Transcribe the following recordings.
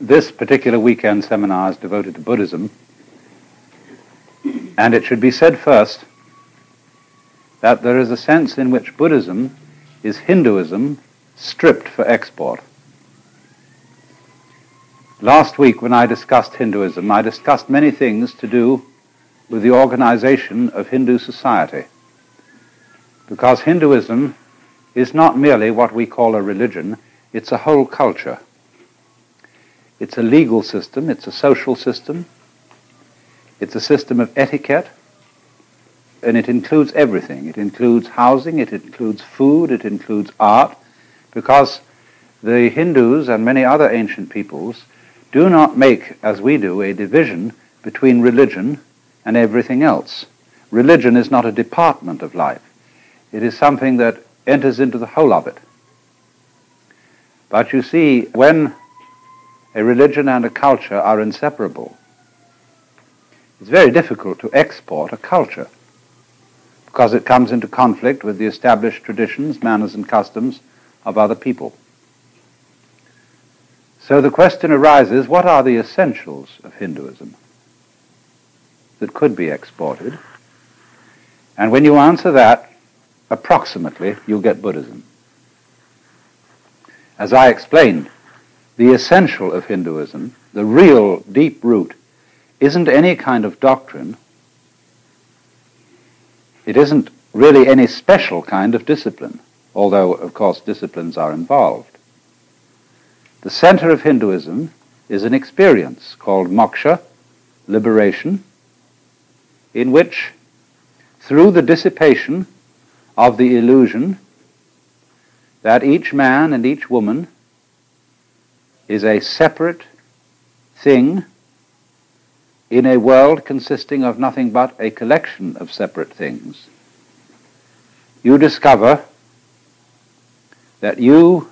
this particular weekend seminar is devoted to Buddhism, and it should be said first that there is a sense in which Buddhism is Hinduism stripped for export. Last week, when I discussed Hinduism, I discussed many things to do with the organization of Hindu society. Because Hinduism is not merely what we call a religion, it's a whole culture. It's a legal system, it's a social system, it's a system of etiquette, and it includes everything. It includes housing, it includes food, it includes art, because the Hindus and many other ancient peoples do not make, as we do, a division between religion and everything else. Religion is not a department of life. It is something that enters into the whole of it. But you see, when a religion and a culture are inseparable, it's very difficult to export a culture because it comes into conflict with the established traditions, manners, and customs of other people. So the question arises, what are the essentials of Hinduism that could be exported? And when you answer that, approximately, you'll get Buddhism. As I explained, the essential of Hinduism, the real deep root, isn't any kind of doctrine. It isn't really any special kind of discipline, although, of course, disciplines are involved. The center of Hinduism is an experience called moksha, liberation, in which, through the dissipation of the illusion that each man and each woman is a separate thing in a world consisting of nothing but a collection of separate things, you discover that you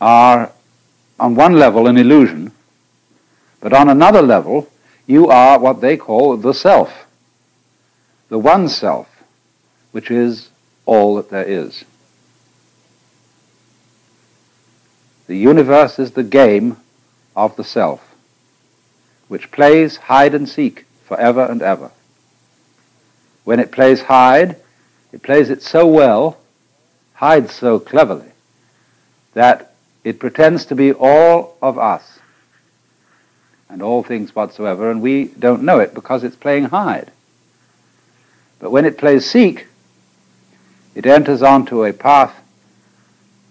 are on one level an illusion, but on another level you are what they call the self, the one self, which is all that there is. The universe is the game of the self, which plays hide and seek forever and ever. When it plays hide, it plays it so well, hides so cleverly, that it pretends to be all of us and all things whatsoever, and we don't know it because it's playing hide. But when it plays seek, it enters onto a path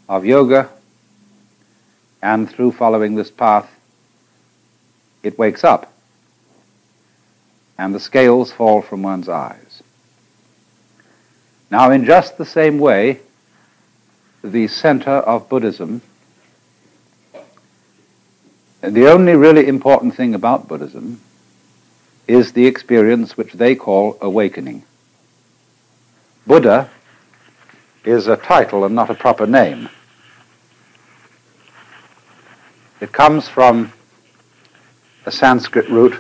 of yoga, and through following this path, it wakes up, and the scales fall from one's eyes. Now, in just the same way, the center of Buddhism the only really important thing about Buddhism is the experience which they call awakening. Buddha is a title and not a proper name. It comes from a Sanskrit root,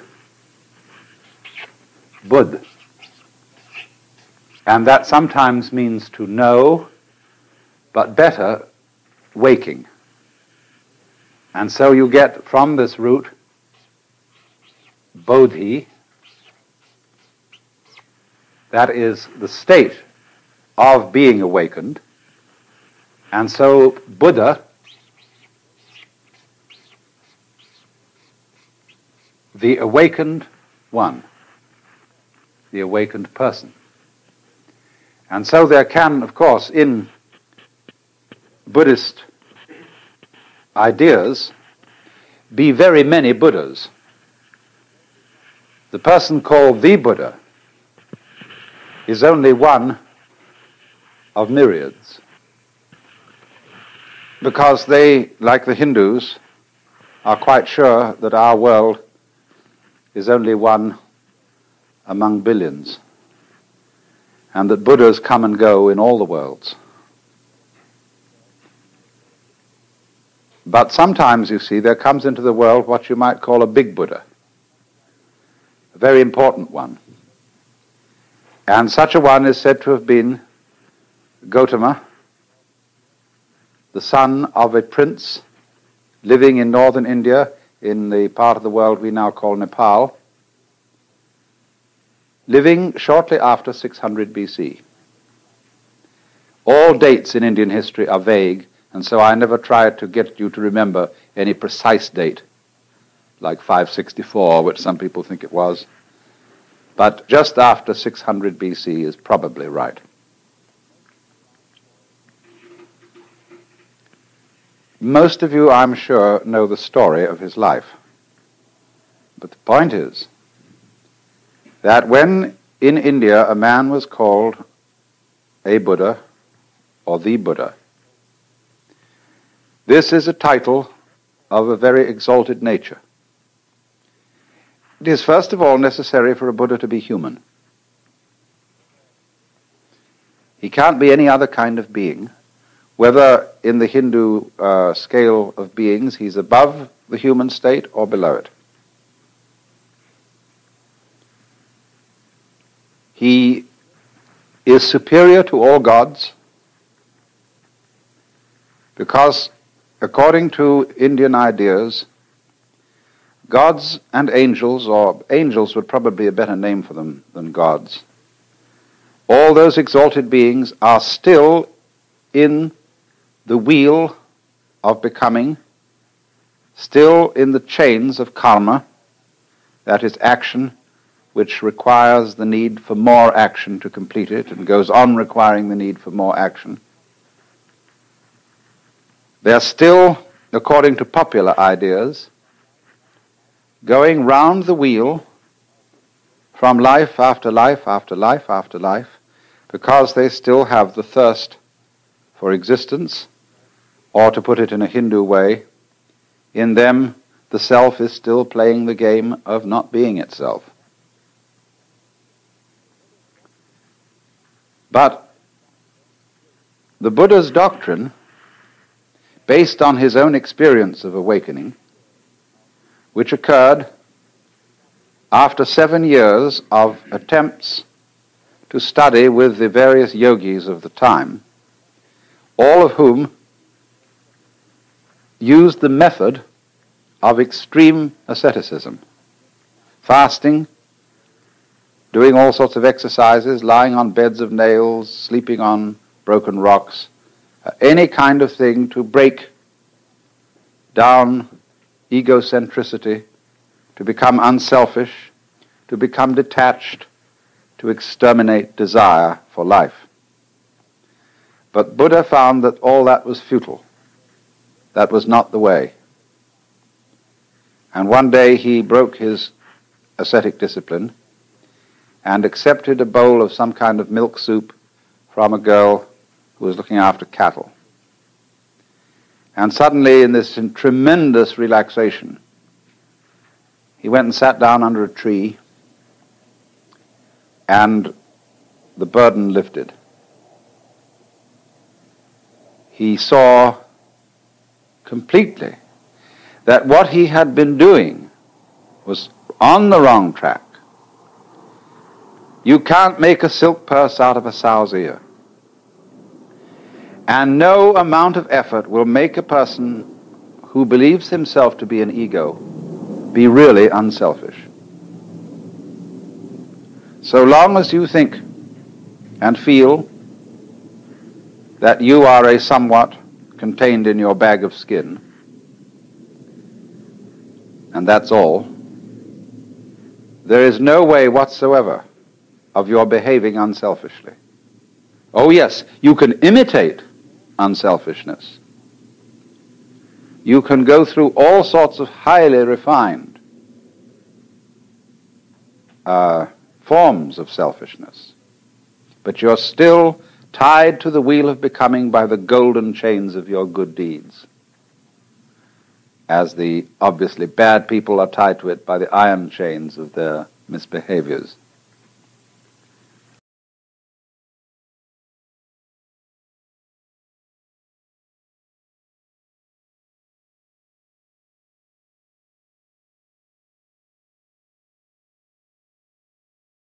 budh, and that sometimes means to know, but better, waking. And so you get from this root bodhi, that is the state of being awakened. And so Buddha the awakened one, the awakened person. And so there can, of course, in Buddhist ideas be very many Buddhas. The person called the Buddha is only one of myriads. Because they, like the Hindus, are quite sure that our world is only one among billions, and that Buddhas come and go in all the worlds. But sometimes, you see, there comes into the world what you might call a big Buddha, a very important one. And such a one is said to have been Gotama, the son of a prince living in northern India, in the part of the world we now call Nepal, living shortly after 600 BC. All dates in Indian history are vague, and so I never tried to get you to remember any precise date, like 564, which some people think it was. But just after 600 BC is probably right. Most of you, I'm sure, know the story of his life. But the point is that when in India a man was called a Buddha or the Buddha, this is a title of a very exalted nature. It is first of all necessary for a Buddha to be human. He can't be any other kind of being whether in the Hindu uh, scale of beings he's above the human state or below it. He is superior to all gods because, according to Indian ideas, gods and angels, or angels would probably be a better name for them than gods, all those exalted beings are still in the wheel of becoming, still in the chains of karma, that is action which requires the need for more action to complete it and goes on requiring the need for more action. They are still, according to popular ideas, going round the wheel from life after life after life after life because they still have the thirst for existence or to put it in a Hindu way, in them the self is still playing the game of not being itself. But the Buddha's doctrine, based on his own experience of awakening, which occurred after seven years of attempts to study with the various yogis of the time, all of whom used the method of extreme asceticism, fasting, doing all sorts of exercises, lying on beds of nails, sleeping on broken rocks, uh, any kind of thing to break down egocentricity, to become unselfish, to become detached, to exterminate desire for life. But Buddha found that all that was futile. That was not the way. And one day he broke his ascetic discipline and accepted a bowl of some kind of milk soup from a girl who was looking after cattle. And suddenly, in this tremendous relaxation, he went and sat down under a tree, and the burden lifted. He saw completely that what he had been doing was on the wrong track. You can't make a silk purse out of a sow's ear. And no amount of effort will make a person who believes himself to be an ego be really unselfish. So long as you think and feel that you are a somewhat contained in your bag of skin, and that's all, there is no way whatsoever of your behaving unselfishly. Oh, yes, you can imitate unselfishness. You can go through all sorts of highly refined uh, forms of selfishness, but you're still tied to the wheel of becoming by the golden chains of your good deeds. As the obviously bad people are tied to it by the iron chains of their misbehaviors.